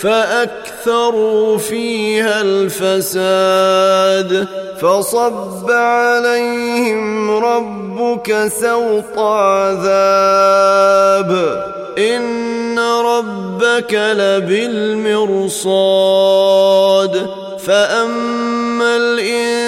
فأكثروا فيها الفساد. فصب عليهم ربك سوط عذاب. إن ربك لبالمرصاد. فأما الانسان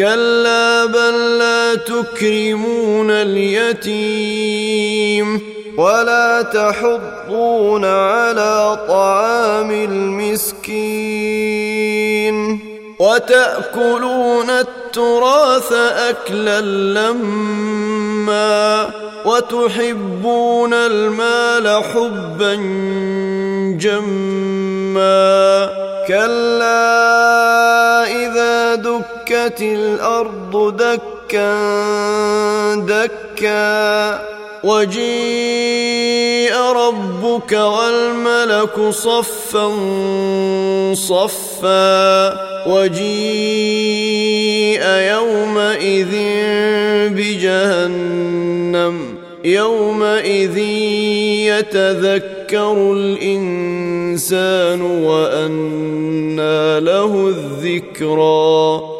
كلا بل لا تكرمون اليتيم ولا تحضون على طعام المسكين وتأكلون التراث أكلا لما وتحبون المال حبا جما كلا دكت الأرض دكا دكا. وجيء ربك والملك صفا صفا. وجيء يومئذ بجهنم يومئذ يتذكر الإنسان وأنى له الذكرى.